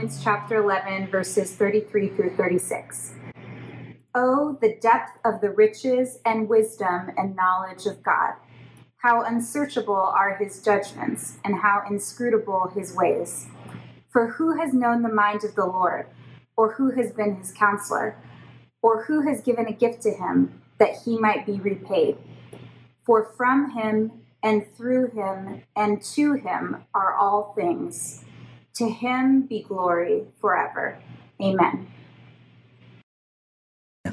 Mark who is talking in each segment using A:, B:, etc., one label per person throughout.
A: Romans chapter 11, verses 33 through 36. Oh, the depth of the riches and wisdom and knowledge of God! How unsearchable are his judgments, and how inscrutable his ways. For who has known the mind of the Lord, or who has been his counselor, or who has given a gift to him that he might be repaid? For from him, and through him, and to him are all things. To him be glory forever. Amen.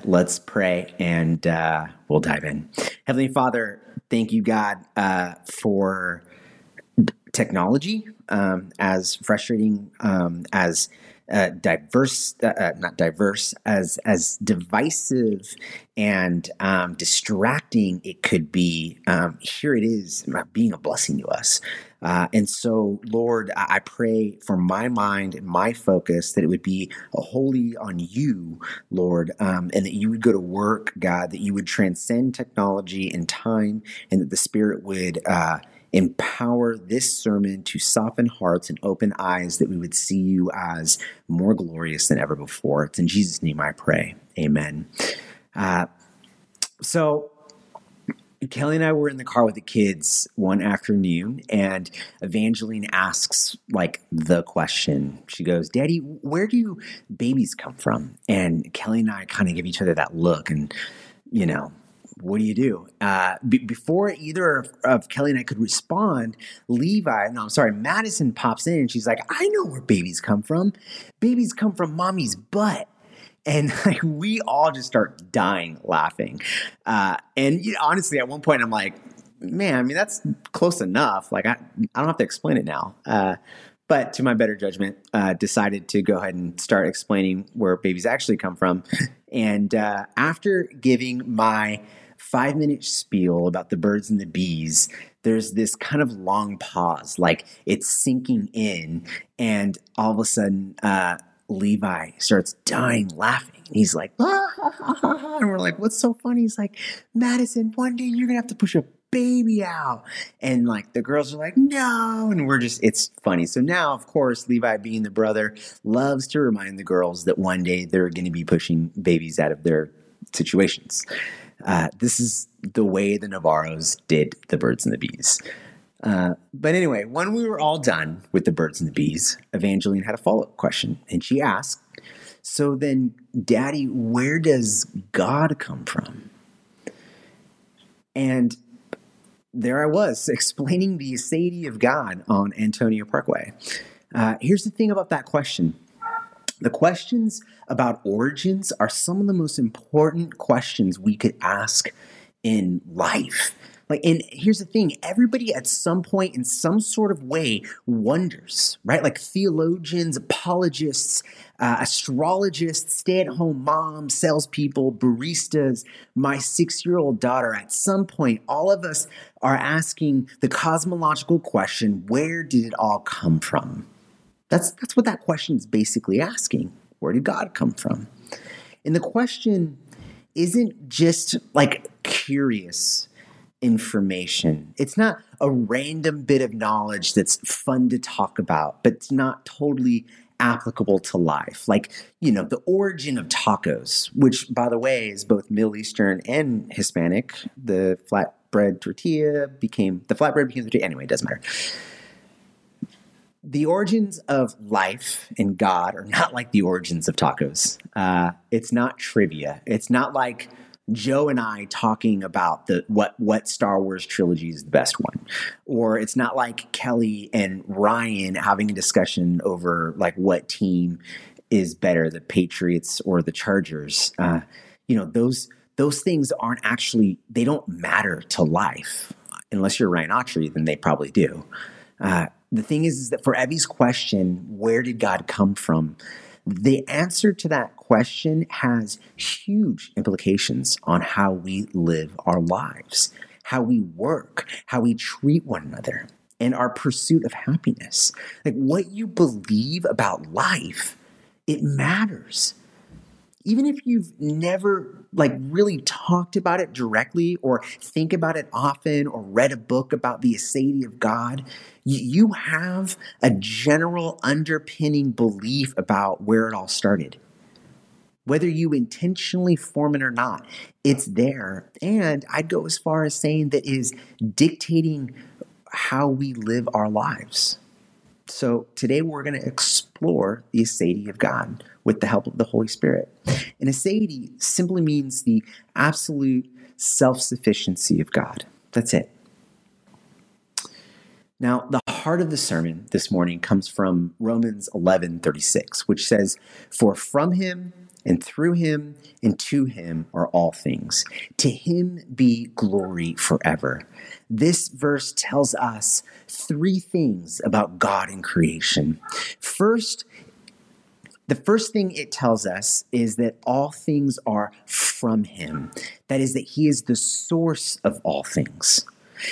B: Let's pray and uh, we'll dive in. Heavenly Father, thank you, God, uh, for technology, um, as frustrating um, as uh, diverse, uh, uh, not diverse, as as divisive and um, distracting it could be. Um, here it is, being a blessing to us. Uh, and so, Lord, I pray for my mind and my focus that it would be wholly on you, Lord, um, and that you would go to work, God, that you would transcend technology and time, and that the Spirit would uh, empower this sermon to soften hearts and open eyes that we would see you as more glorious than ever before. It's in Jesus' name I pray. Amen. Uh, so, Kelly and I were in the car with the kids one afternoon, and Evangeline asks, like, the question. She goes, Daddy, where do babies come from? And Kelly and I kind of give each other that look, and, you know, what do you do? Uh, b- before either of, of, Kelly and I could respond, Levi, no, I'm sorry, Madison pops in and she's like, I know where babies come from. Babies come from mommy's butt. And like we all just start dying laughing. Uh, and you know, honestly, at one point, I'm like, man, I mean, that's close enough. Like, I, I don't have to explain it now. Uh, but to my better judgment, uh, decided to go ahead and start explaining where babies actually come from. And uh, after giving my five minute spiel about the birds and the bees, there's this kind of long pause, like it's sinking in, and all of a sudden, uh, Levi starts dying laughing. And He's like, ah, and we're like, what's so funny? He's like, Madison, one day you're gonna have to push a baby out. And like the girls are like, no. And we're just, it's funny. So now, of course, Levi, being the brother, loves to remind the girls that one day they're to be pushing babies out of their situations. Uh, this is the way the Navarros did the birds and the bees. Uh, but anyway, when we were all done with the birds and the bees, Evangeline had a follow up question, and she asked, So then, Daddy, where does God come from? And there I was explaining the aseity of God on Antonio Parkway. Uh, here's the thing about that question the questions about origins are some of the most important questions we could ask in life. Like, and here's the thing everybody at some point in some sort of way wonders, right? Like theologians, apologists, uh, astrologists, stay at home moms, salespeople, baristas. My six year old daughter, at some point, all of us are asking the cosmological question where did it all come from? That's, that's what that question is basically asking. Where did God come from? And the question isn't just like curious information. It's not a random bit of knowledge that's fun to talk about, but it's not totally applicable to life. Like, you know, the origin of tacos, which, by the way, is both Middle Eastern and Hispanic. The flatbread tortilla became, the flatbread became the tortilla. Anyway, it doesn't matter the origins of life and God are not like the origins of tacos. Uh, it's not trivia. It's not like Joe and I talking about the what what Star Wars trilogy is the best one, or it's not like Kelly and Ryan having a discussion over like what team is better, the Patriots or the Chargers. Uh, you know those those things aren't actually they don't matter to life unless you're Ryan Autry, then they probably do. Uh, the thing is, is that for Evie's question, where did God come from? The answer to that question has huge implications on how we live our lives, how we work, how we treat one another, and our pursuit of happiness. Like what you believe about life, it matters. even if you've never like really talked about it directly or think about it often or read a book about the aseity of God, you have a general underpinning belief about where it all started. Whether you intentionally form it or not, it's there. And I'd go as far as saying that is dictating how we live our lives. So today we're going to explore the aseity of God with the help of the Holy Spirit. And aseity simply means the absolute self sufficiency of God. That's it. Now, the heart of the sermon this morning comes from Romans 11 36, which says, For from him and through him and to him are all things. To him be glory forever. This verse tells us three things about God and creation. First, the first thing it tells us is that all things are from him. That is, that he is the source of all things.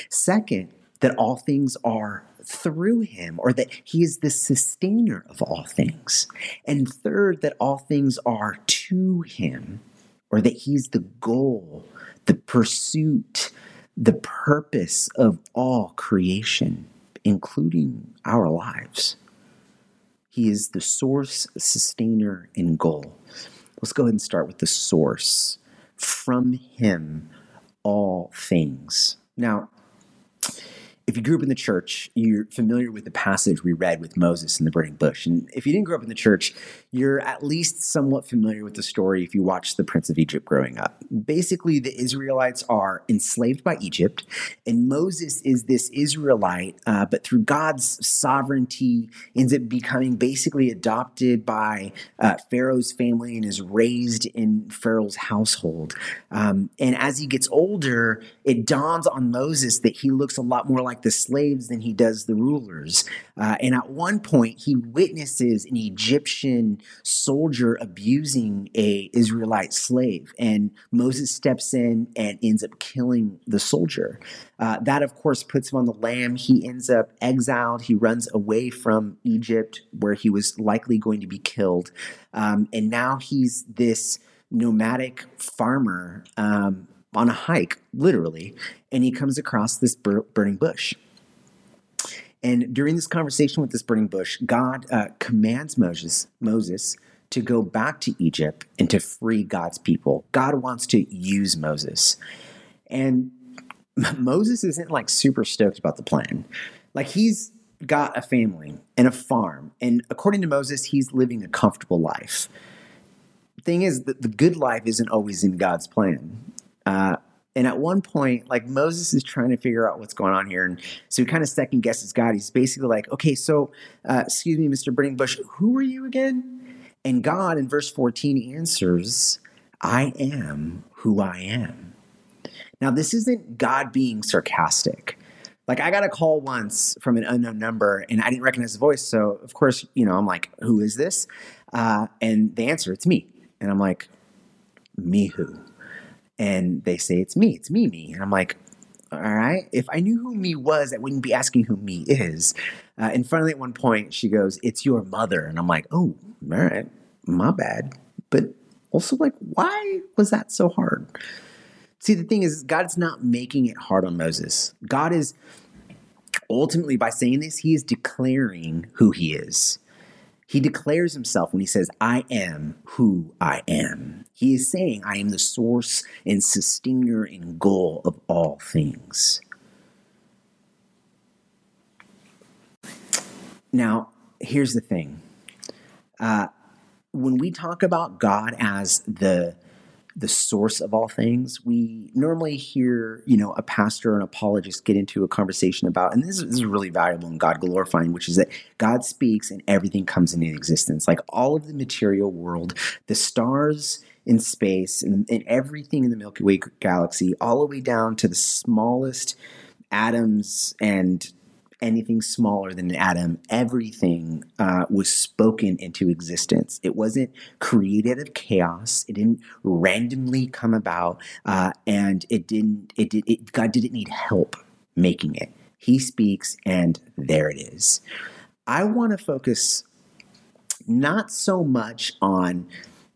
B: Second, that all things are through him, or that he is the sustainer of all things. And third, that all things are to him, or that he's the goal, the pursuit, the purpose of all creation, including our lives. He is the source, sustainer, and goal. Let's go ahead and start with the source. From him, all things. Now, if you grew up in the church, you're familiar with the passage we read with Moses in the burning bush. And if you didn't grow up in the church, you're at least somewhat familiar with the story if you watched The Prince of Egypt growing up. Basically, the Israelites are enslaved by Egypt, and Moses is this Israelite, uh, but through God's sovereignty, ends up becoming basically adopted by uh, Pharaoh's family and is raised in Pharaoh's household. Um, and as he gets older, it dawns on Moses that he looks a lot more like like the slaves than he does the rulers. Uh, and at one point, he witnesses an Egyptian soldier abusing a Israelite slave, and Moses steps in and ends up killing the soldier. Uh, that, of course, puts him on the lam. He ends up exiled. He runs away from Egypt, where he was likely going to be killed. Um, and now he's this nomadic farmer um, on a hike, literally, and he comes across this bur- burning bush. And during this conversation with this burning bush, God uh, commands Moses, Moses to go back to Egypt and to free God's people. God wants to use Moses. And Moses isn't like super stoked about the plan. Like he's got a family and a farm. And according to Moses, he's living a comfortable life. Thing is that the good life isn't always in God's plan. Uh, and at one point, like Moses is trying to figure out what's going on here. And so he kind of second guesses God. He's basically like, okay, so, uh, excuse me, Mr. Burning Bush, who are you again? And God in verse 14 answers, I am who I am. Now, this isn't God being sarcastic. Like, I got a call once from an unknown number and I didn't recognize the voice. So, of course, you know, I'm like, who is this? Uh, and the answer, it's me. And I'm like, me who? And they say it's me, it's me, me, and I'm like, all right. If I knew who me was, I wouldn't be asking who me is. Uh, and finally, at one point, she goes, "It's your mother," and I'm like, "Oh, all right, my bad." But also, like, why was that so hard? See, the thing is, God's not making it hard on Moses. God is ultimately, by saying this, He is declaring who He is. He declares himself when he says, I am who I am. He is saying, I am the source and sustainer and goal of all things. Now, here's the thing. Uh, when we talk about God as the the source of all things. We normally hear, you know, a pastor or an apologist get into a conversation about, and this is, this is really valuable in God glorifying, which is that God speaks and everything comes into existence. Like all of the material world, the stars in space, and, and everything in the Milky Way galaxy, all the way down to the smallest atoms and anything smaller than an atom, everything uh, was spoken into existence. It wasn't created of chaos. It didn't randomly come about, uh, and it didn't. It did. It, God didn't need help making it. He speaks, and there it is. I want to focus not so much on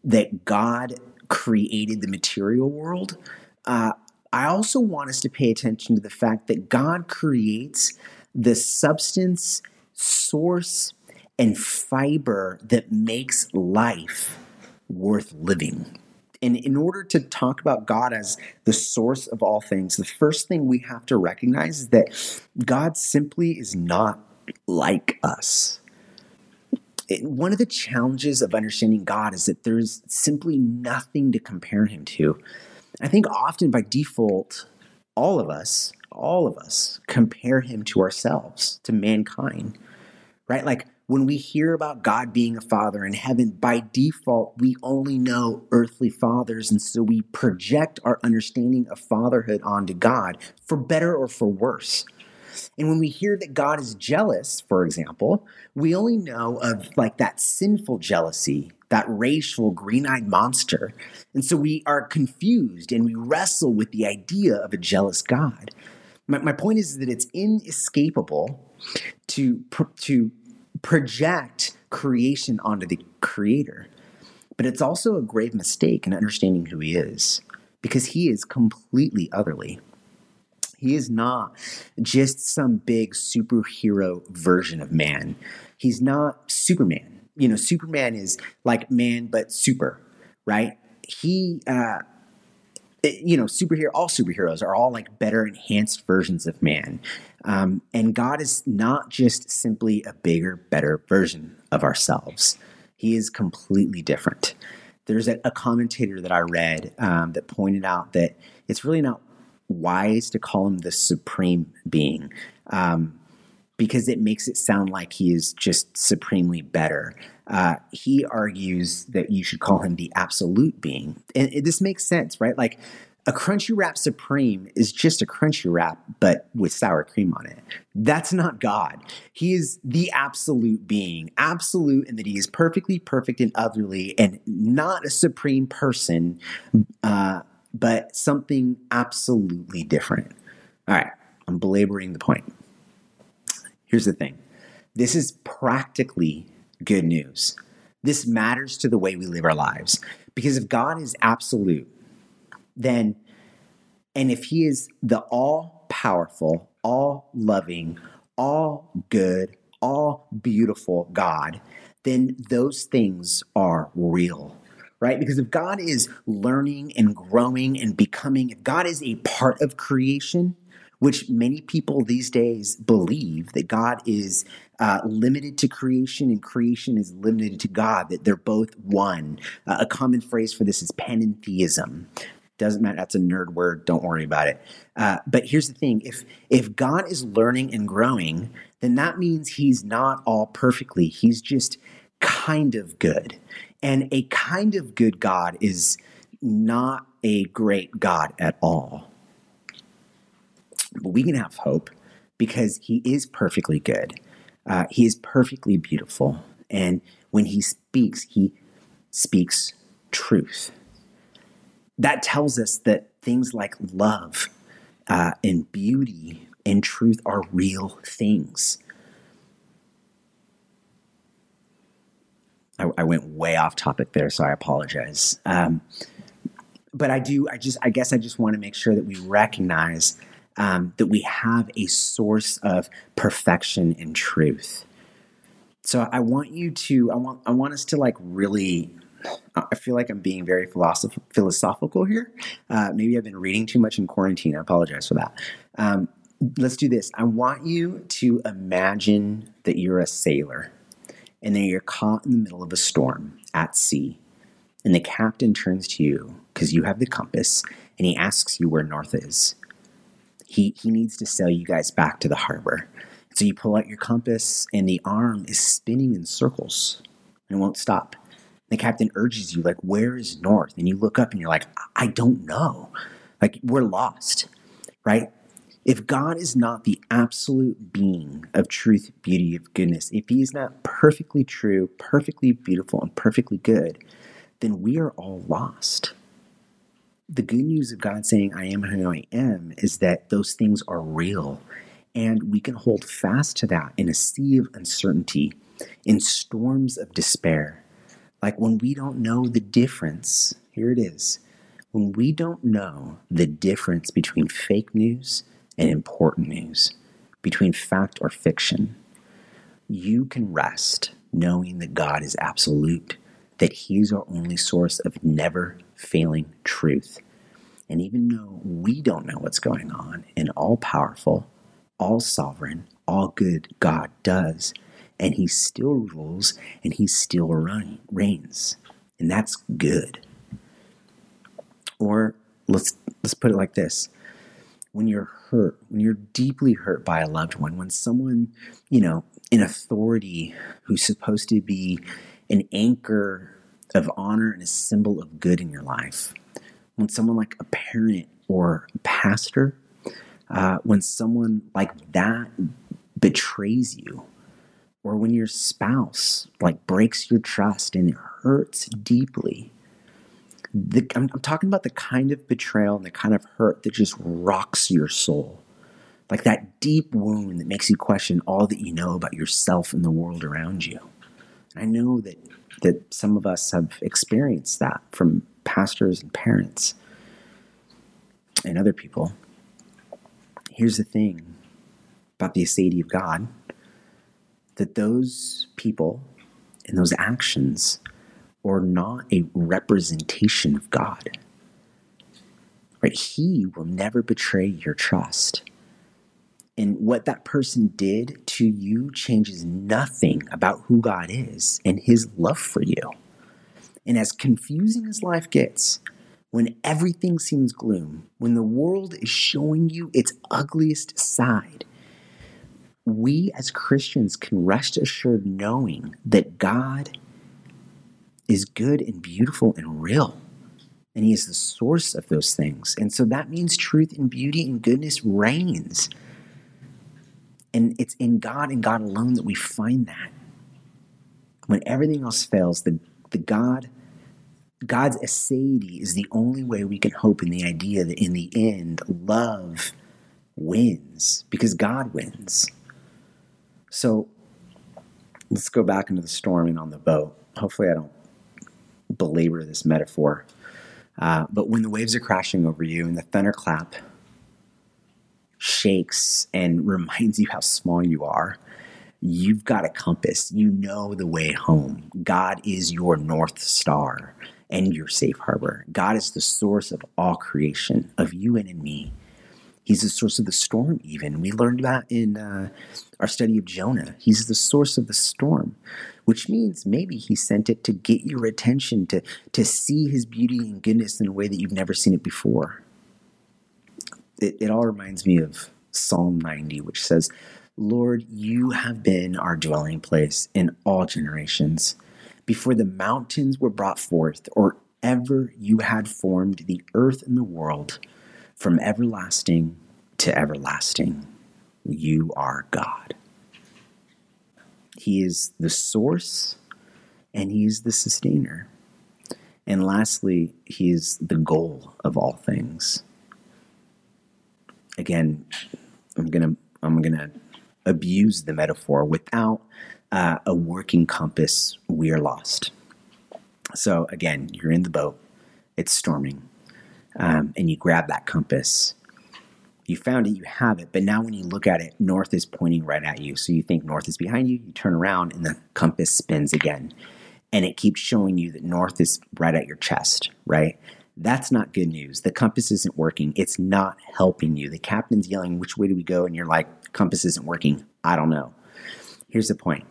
B: that God created the material world, uh, I also want us to pay attention to the fact that God creates the substance, source, and fiber that makes life worth living. And in order to talk about God as the source of all things, the first thing we have to recognize is that God simply is not like us. One of the challenges of understanding God is that there's simply nothing to compare him to. I think often by default, all of us, all of us compare him to ourselves, to mankind, right? Like when we hear about God being a father in heaven, by default, we only know earthly fathers. And so we project our understanding of fatherhood onto God for better or for worse. And when we hear that God is jealous, for example, we only know of like that sinful jealousy, that racial green eyed monster. And so we are confused and we wrestle with the idea of a jealous God. My, my point is that it's inescapable to, to project creation onto the creator. But it's also a grave mistake in understanding who he is because he is completely otherly. He is not just some big superhero version of man. He's not Superman. You know, Superman is like man, but super, right? He, uh, you know, superhero, all superheroes are all like better enhanced versions of man. Um, and God is not just simply a bigger, better version of ourselves. He is completely different. There's a, a commentator that I read um, that pointed out that it's really not wise to call him the supreme being um, because it makes it sound like he is just supremely better. Uh, he argues that you should call him the absolute being. And it, this makes sense, right? Like a crunchy wrap supreme is just a crunchy wrap, but with sour cream on it. That's not God. He is the absolute being, absolute in that he is perfectly perfect and otherly, and not a supreme person, uh, but something absolutely different. All right, I'm belaboring the point. Here's the thing this is practically good news. This matters to the way we live our lives. Because if God is absolute, then, and if He is the all powerful, all loving, all good, all beautiful God, then those things are real right? Because if God is learning and growing and becoming, if God is a part of creation, which many people these days believe that God is uh, limited to creation and creation is limited to God, that they're both one. Uh, a common phrase for this is panentheism. Doesn't matter. That's a nerd word. Don't worry about it. Uh, but here's the thing: if if God is learning and growing, then that means He's not all perfectly. He's just kind of good. And a kind of good God is not a great God at all. But we can have hope because He is perfectly good. Uh, he is perfectly beautiful. And when He speaks, He speaks truth. That tells us that things like love uh, and beauty and truth are real things. I, I went way off topic there, so I apologize. Um, but I do, I just, I guess I just want to make sure that we recognize um, that we have a source of perfection and truth. So I want you to, I want, I want us to like really I feel like I'm being very philosoph- philosophical here. Uh, maybe I've been reading too much in quarantine. I apologize for that. Um, let's do this. I want you to imagine that you're a sailor and then you're caught in the middle of a storm at sea. And the captain turns to you because you have the compass and he asks you where north is. He, he needs to sail you guys back to the harbor. So you pull out your compass and the arm is spinning in circles and it won't stop. The captain urges you, like, where is north? And you look up and you're like, I don't know. Like, we're lost, right? If God is not the absolute being of truth, beauty, of goodness, if He is not perfectly true, perfectly beautiful, and perfectly good, then we are all lost. The good news of God saying, I am who I am, is that those things are real. And we can hold fast to that in a sea of uncertainty, in storms of despair. Like when we don't know the difference, here it is. When we don't know the difference between fake news and important news, between fact or fiction, you can rest knowing that God is absolute, that He's our only source of never failing truth. And even though we don't know what's going on, an all powerful, all sovereign, all good God does, and He still rules and He still reigns. And that's good. Or let's let's put it like this. When you're hurt, when you're deeply hurt by a loved one, when someone, you know, in authority who's supposed to be an anchor of honor and a symbol of good in your life, when someone like a parent or a pastor, uh, when someone like that betrays you, or when your spouse like breaks your trust and it hurts deeply, the, I'm, I'm talking about the kind of betrayal and the kind of hurt that just rocks your soul. Like that deep wound that makes you question all that you know about yourself and the world around you. I know that that some of us have experienced that from pastors and parents and other people. Here's the thing about the aseity of God that those people and those actions are not a representation of God. Right? He will never betray your trust. And what that person did to you changes nothing about who God is and his love for you. And as confusing as life gets, when everything seems gloom, when the world is showing you its ugliest side, we as Christians can rest assured knowing that God is good and beautiful and real. And He is the source of those things. And so that means truth and beauty and goodness reigns. And it's in God and God alone that we find that. When everything else fails, the, the God, God's aseity is the only way we can hope in the idea that in the end, love wins because God wins. So let's go back into the storm and on the boat. Hopefully, I don't belabor this metaphor. Uh, but when the waves are crashing over you and the thunderclap shakes and reminds you how small you are, you've got a compass. You know the way home. God is your North Star and your safe harbor. God is the source of all creation, of you and in me. He's the source of the storm, even. We learned that in uh, our study of Jonah. He's the source of the storm, which means maybe he sent it to get your attention, to, to see his beauty and goodness in a way that you've never seen it before. It, it all reminds me of Psalm 90, which says, Lord, you have been our dwelling place in all generations. Before the mountains were brought forth, or ever you had formed the earth and the world, from everlasting to everlasting, you are God. He is the source and He is the sustainer. And lastly, He is the goal of all things. Again, I'm gonna I'm gonna abuse the metaphor. Without uh, a working compass, we are lost. So again, you're in the boat. It's storming um, and you grab that compass. You found it, you have it, but now when you look at it, north is pointing right at you. So you think north is behind you, you turn around, and the compass spins again. And it keeps showing you that north is right at your chest, right? That's not good news. The compass isn't working. It's not helping you. The captain's yelling, Which way do we go? And you're like, Compass isn't working. I don't know. Here's the point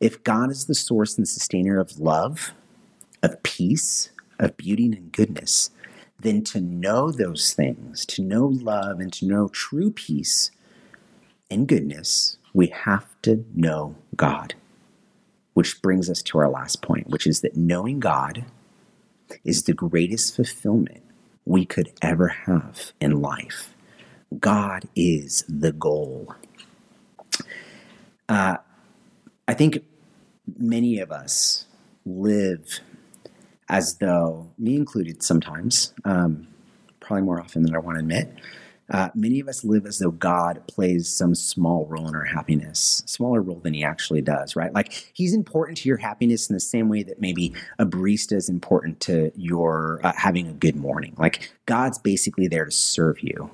B: if God is the source and sustainer of love, of peace, of beauty and goodness, then to know those things, to know love and to know true peace and goodness, we have to know God. Which brings us to our last point, which is that knowing God is the greatest fulfillment we could ever have in life. God is the goal. Uh, I think many of us live as though, me included sometimes, um, probably more often than I want to admit, Uh, many of us live as though God plays some small role in our happiness, smaller role than he actually does, right? Like he's important to your happiness in the same way that maybe a barista is important to your uh, having a good morning. Like God's basically there to serve you.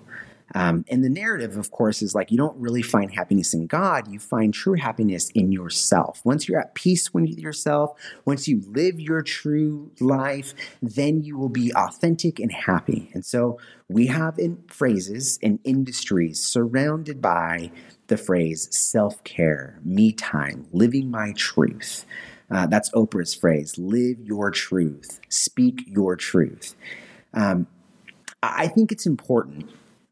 B: Um, and the narrative, of course, is like you don't really find happiness in God, you find true happiness in yourself. Once you're at peace with yourself, once you live your true life, then you will be authentic and happy. And so we have in phrases and industries surrounded by the phrase self care, me time, living my truth. Uh, that's Oprah's phrase live your truth, speak your truth. Um, I think it's important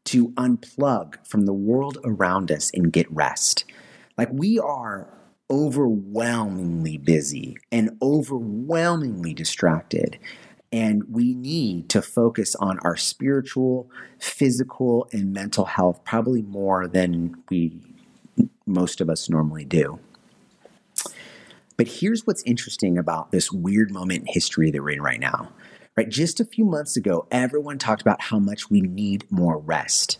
B: to unplug from the world around us and get rest. Like we are overwhelmingly busy and overwhelmingly distracted. And we need to focus on our spiritual, physical, and mental health probably more than we, most of us, normally do. But here's what's interesting about this weird moment in history that we're in right now right? Just a few months ago, everyone talked about how much we need more rest,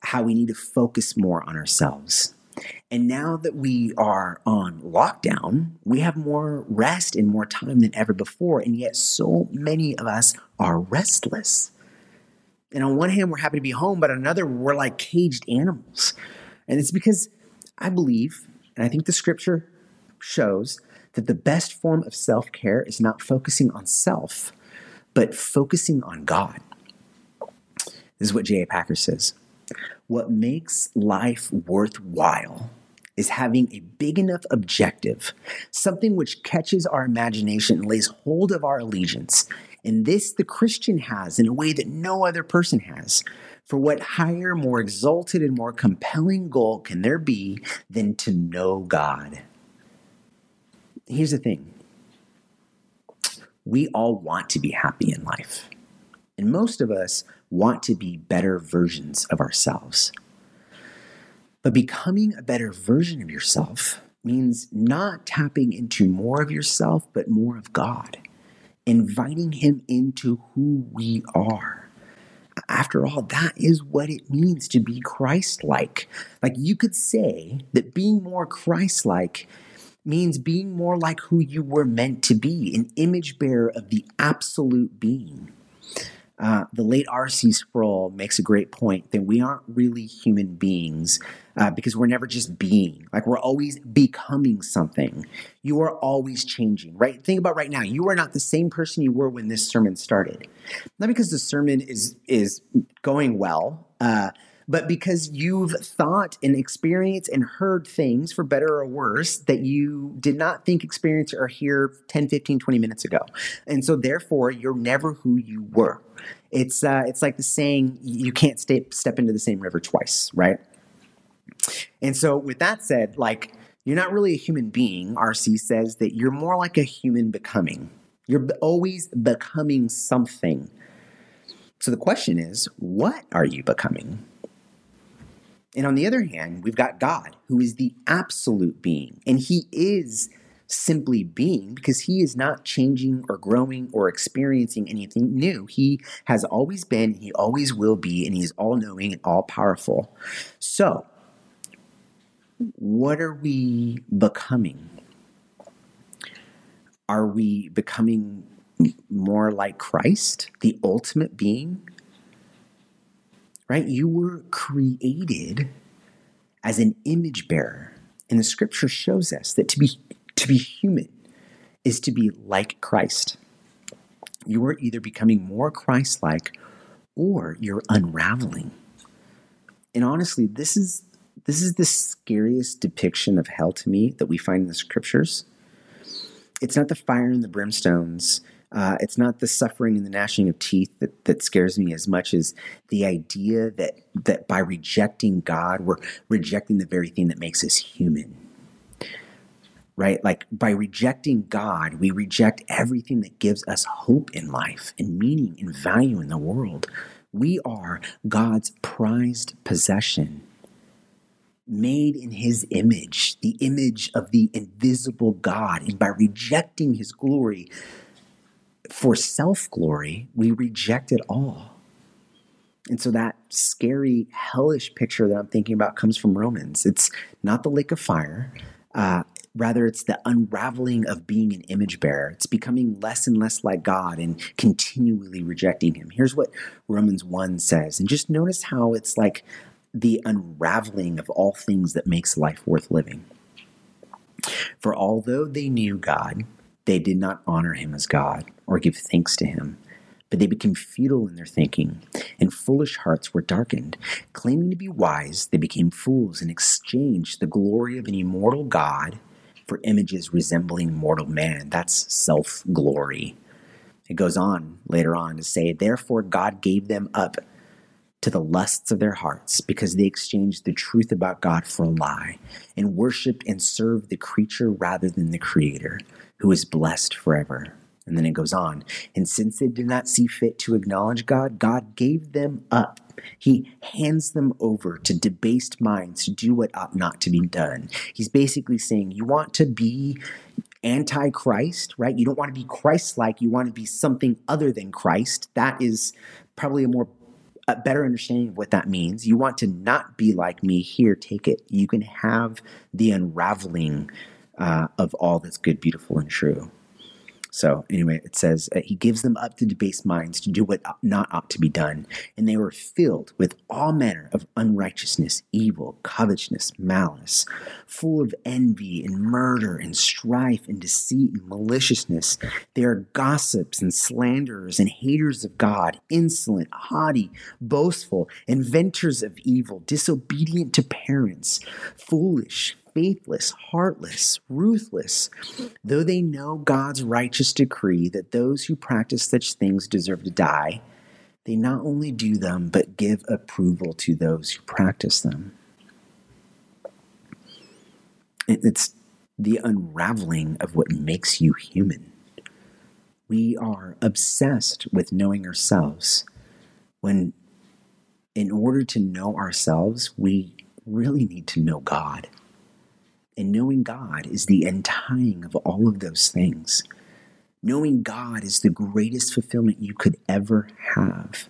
B: how we need to focus more on ourselves. And now that we are on lockdown, we have more rest and more time than ever before. And yet, so many of us are restless. And on one hand, we're happy to be home, but on another, we're like caged animals. And it's because I believe, and I think the scripture shows, that the best form of self care is not focusing on self, but focusing on God. This is what J.I. Packer says. What makes life worthwhile is having a big enough objective, something which catches our imagination and lays hold of our allegiance. And this the Christian has in a way that no other person has. For what higher, more exalted, and more compelling goal can there be than to know God? Here's the thing we all want to be happy in life. And most of us want to be better versions of ourselves. But becoming a better version of yourself means not tapping into more of yourself, but more of God, inviting Him into who we are. After all, that is what it means to be Christ like. Like you could say that being more Christ like means being more like who you were meant to be, an image bearer of the absolute being. Uh, the late R.C. Sproul makes a great point that we aren't really human beings uh, because we're never just being. Like we're always becoming something. You are always changing, right? Think about right now. You are not the same person you were when this sermon started. Not because the sermon is is going well. Uh, but because you've thought and experienced and heard things for better or worse that you did not think experience or hear 10 15 20 minutes ago. And so therefore you're never who you were. It's uh, it's like the saying you can't stay, step into the same river twice right? And so with that said like you're not really a human being rc says that you're more like a human becoming. You're always becoming something. So the question is what are you becoming and on the other hand, we've got God, who is the absolute being. And he is simply being because he is not changing or growing or experiencing anything new. He has always been, he always will be, and he is all knowing and all powerful. So, what are we becoming? Are we becoming more like Christ, the ultimate being? Right? You were created as an image bearer. And the scripture shows us that to be to be human is to be like Christ. You are either becoming more Christ-like or you're unraveling. And honestly, this is this is the scariest depiction of hell to me that we find in the scriptures. It's not the fire and the brimstones uh, it's not the suffering and the gnashing of teeth that, that scares me as much as the idea that that by rejecting God, we're rejecting the very thing that makes us human. Right? Like by rejecting God, we reject everything that gives us hope in life and meaning and value in the world. We are God's prized possession made in his image, the image of the invisible God. And by rejecting his glory, for self glory, we reject it all. And so that scary, hellish picture that I'm thinking about comes from Romans. It's not the lake of fire. Uh, rather, it's the unraveling of being an image bearer. It's becoming less and less like God and continually rejecting Him. Here's what Romans 1 says. And just notice how it's like the unraveling of all things that makes life worth living. For although they knew God, they did not honor Him as God or give thanks to Him but they became futile in their thinking, and foolish hearts were darkened. Claiming to be wise, they became fools and exchanged the glory of an immortal God for images resembling mortal man. That's self glory. It goes on later on to say, Therefore, God gave them up to the lusts of their hearts because they exchanged the truth about God for a lie and worshiped and served the creature rather than the Creator, who is blessed forever. And then it goes on. And since they did not see fit to acknowledge God, God gave them up. He hands them over to debased minds to do what ought not to be done. He's basically saying, You want to be anti Christ, right? You don't want to be Christ like, you want to be something other than Christ. That is probably a more a better understanding of what that means. You want to not be like me, here, take it. You can have the unraveling uh, of all that's good, beautiful, and true. So anyway, it says uh, he gives them up to debased minds to do what not ought to be done, and they were filled with all manner of unrighteousness, evil, covetousness, malice, full of envy and murder and strife and deceit and maliciousness. They are gossips and slanderers and haters of God, insolent, haughty, boastful, inventors of evil, disobedient to parents, foolish faithless, heartless, ruthless, though they know God's righteous decree that those who practice such things deserve to die, they not only do them, but give approval to those who practice them. It's the unraveling of what makes you human. We are obsessed with knowing ourselves when, in order to know ourselves, we really need to know God. And knowing God is the untying of all of those things. Knowing God is the greatest fulfillment you could ever have.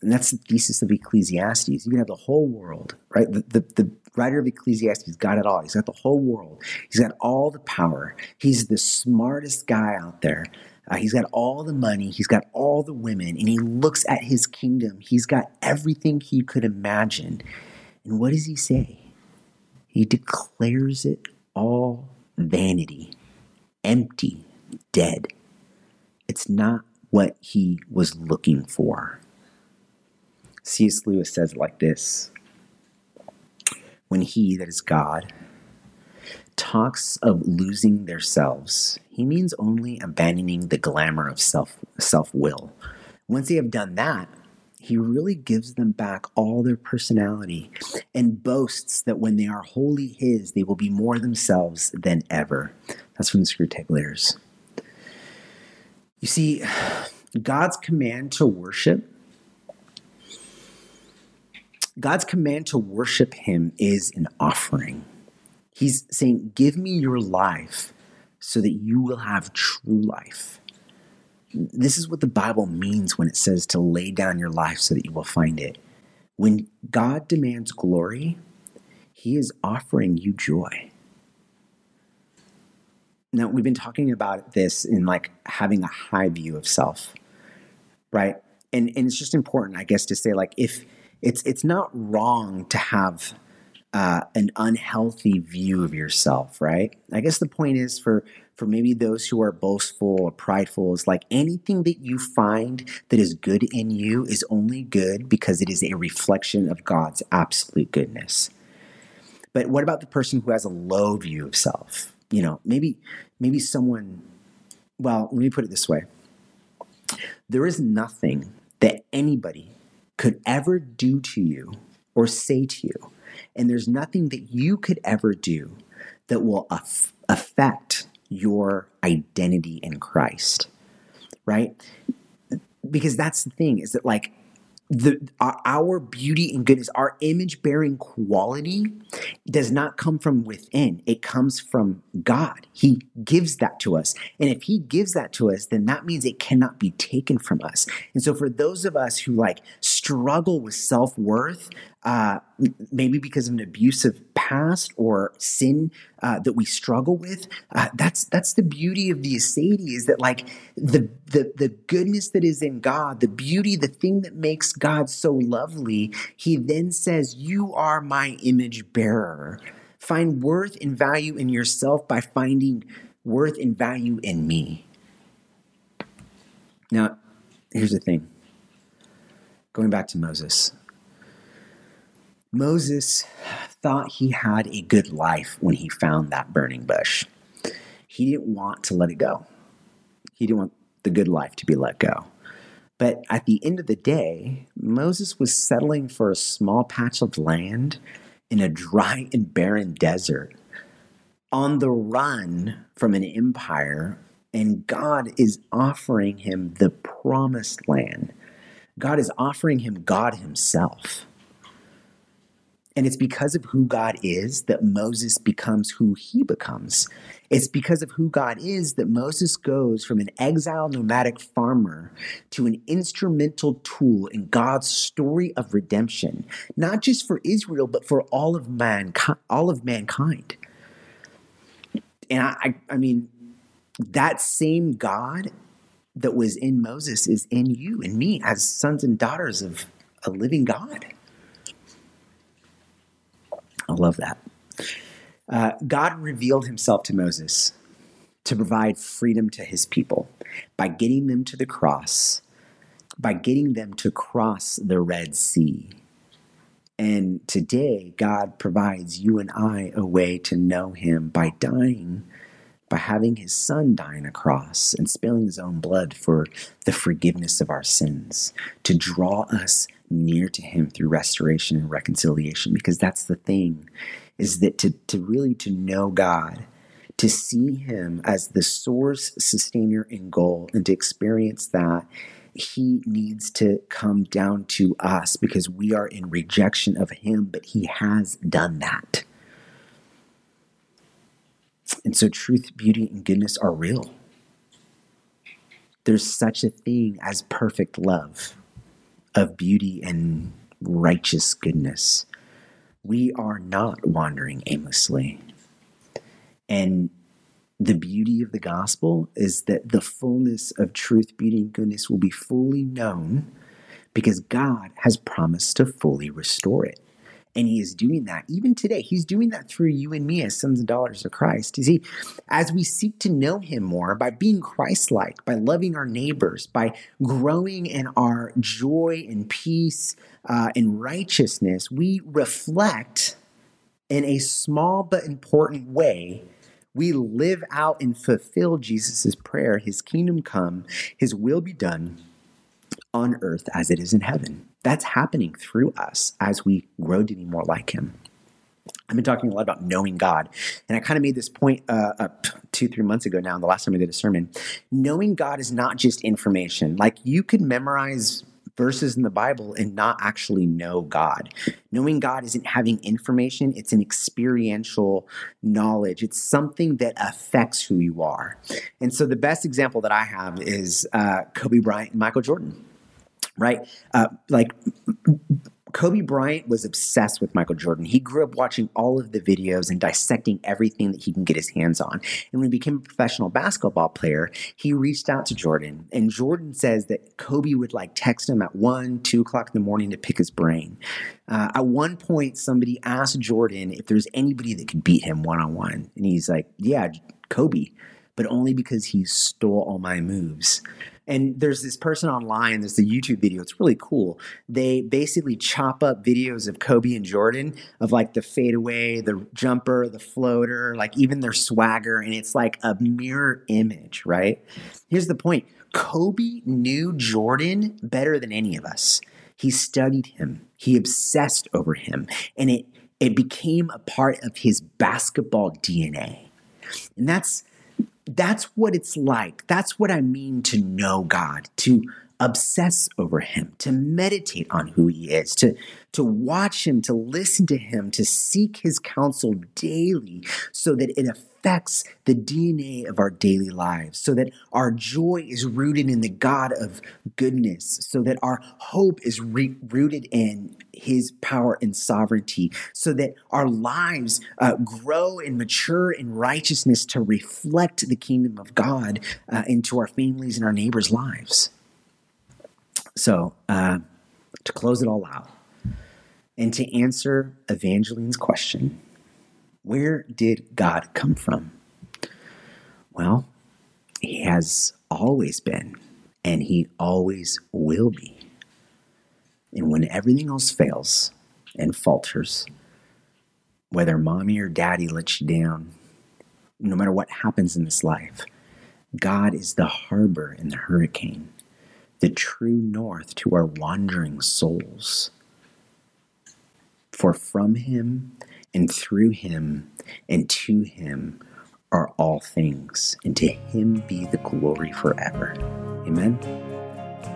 B: And that's the thesis of Ecclesiastes. You can have the whole world, right? The, the, the writer of Ecclesiastes got it all. He's got the whole world. He's got all the power. He's the smartest guy out there. Uh, he's got all the money. He's got all the women. And he looks at his kingdom. He's got everything he could imagine. And what does he say? He declares it all vanity, empty, dead. It's not what he was looking for. C.S. Lewis says it like this When he, that is God, talks of losing their selves, he means only abandoning the glamour of self self will. Once they have done that, he really gives them back all their personality and boasts that when they are wholly his, they will be more themselves than ever. That's from the Screwtape Letters. You see, God's command to worship, God's command to worship him is an offering. He's saying, Give me your life so that you will have true life. This is what the Bible means when it says to lay down your life so that you will find it. When God demands glory, He is offering you joy. Now, we've been talking about this in like having a high view of self, right? And, and it's just important, I guess, to say like if it's it's not wrong to have uh, an unhealthy view of yourself, right? I guess the point is for for maybe those who are boastful or prideful is like anything that you find that is good in you is only good because it is a reflection of God's absolute goodness. But what about the person who has a low view of self? You know, maybe maybe someone well, let me put it this way. There is nothing that anybody could ever do to you or say to you, and there's nothing that you could ever do that will affect your identity in Christ, right? Because that's the thing is that, like, the our, our beauty and goodness, our image bearing quality does not come from within. It comes from God. He gives that to us. And if he gives that to us, then that means it cannot be taken from us. And so for those of us who like struggle with self-worth, uh, maybe because of an abusive past or sin uh, that we struggle with. Uh, that's that's the beauty of the Aseity is that like the, the the goodness that is in God, the beauty, the thing that makes God so lovely. He then says, "You are my image bearer." Find worth and value in yourself by finding worth and value in me. Now, here's the thing. Going back to Moses. Moses thought he had a good life when he found that burning bush. He didn't want to let it go. He didn't want the good life to be let go. But at the end of the day, Moses was settling for a small patch of land in a dry and barren desert on the run from an empire, and God is offering him the promised land. God is offering him God Himself. And it's because of who God is that Moses becomes who he becomes. It's because of who God is that Moses goes from an exiled nomadic farmer to an instrumental tool in God's story of redemption, not just for Israel, but for all of mankind. All of mankind. And I, I mean, that same God that was in Moses is in you and me as sons and daughters of a living God. I love that. Uh, God revealed himself to Moses to provide freedom to his people by getting them to the cross, by getting them to cross the Red Sea. And today, God provides you and I a way to know him by dying, by having his son die on a cross and spilling his own blood for the forgiveness of our sins, to draw us near to him through restoration and reconciliation. Because that's the thing is that to, to really to know god to see him as the source sustainer and goal and to experience that he needs to come down to us because we are in rejection of him but he has done that and so truth beauty and goodness are real there's such a thing as perfect love of beauty and righteous goodness. We are not wandering aimlessly. And the beauty of the gospel is that the fullness of truth, beauty, and goodness will be fully known because God has promised to fully restore it. And he is doing that even today. He's doing that through you and me as sons and daughters of Christ. You see, as we seek to know him more by being Christ like, by loving our neighbors, by growing in our joy and peace uh, and righteousness, we reflect in a small but important way we live out and fulfill Jesus' prayer, his kingdom come, his will be done on earth as it is in heaven. That's happening through us as we grow to be more like Him. I've been talking a lot about knowing God, and I kind of made this point uh, uh, two, three months ago now, the last time I did a sermon. Knowing God is not just information. Like you could memorize verses in the Bible and not actually know God. Knowing God isn't having information, it's an experiential knowledge. It's something that affects who you are. And so the best example that I have is uh, Kobe Bryant and Michael Jordan right? Uh, like Kobe Bryant was obsessed with Michael Jordan. He grew up watching all of the videos and dissecting everything that he can get his hands on. And when he became a professional basketball player, he reached out to Jordan. And Jordan says that Kobe would like text him at one, two o'clock in the morning to pick his brain. Uh, at one point, somebody asked Jordan if there's anybody that could beat him one on one. And he's like, Yeah, Kobe but only because he stole all my moves. And there's this person online, there's the YouTube video, it's really cool. They basically chop up videos of Kobe and Jordan of like the fadeaway, the jumper, the floater, like even their swagger, and it's like a mirror image, right? Here's the point Kobe knew Jordan better than any of us. He studied him, he obsessed over him, and it, it became a part of his basketball DNA. And that's that's what it's like. That's what I mean to know God, to obsess over him, to meditate on who he is, to, to watch him, to listen to him, to seek his counsel daily so that it affects the DNA of our daily lives, so that our joy is rooted in the God of goodness, so that our hope is re- rooted in his power and sovereignty, so that our lives uh, grow and mature in righteousness to reflect the kingdom of God uh, into our families and our neighbors' lives. So, uh, to close it all out, and to answer Evangeline's question, where did God come from? Well, He has always been, and He always will be. And when everything else fails and falters, whether mommy or daddy lets you down, no matter what happens in this life, God is the harbor in the hurricane the true north to our wandering souls. For from him and through him and to him are all things, and to him be the glory forever. Amen.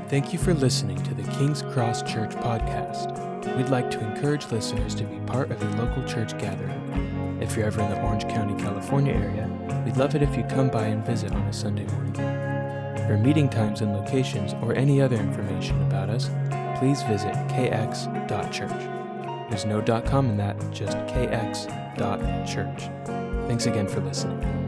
C: Thank you for listening to the King's Cross Church podcast. We'd like to encourage listeners to be part of a local church gathering. If you're ever in the Orange County, California area, we'd love it if you come by and visit on a Sunday morning. For meeting times and locations or any other information about us, please visit kx.church. There's no .com in that, just kx.church. Thanks again for listening.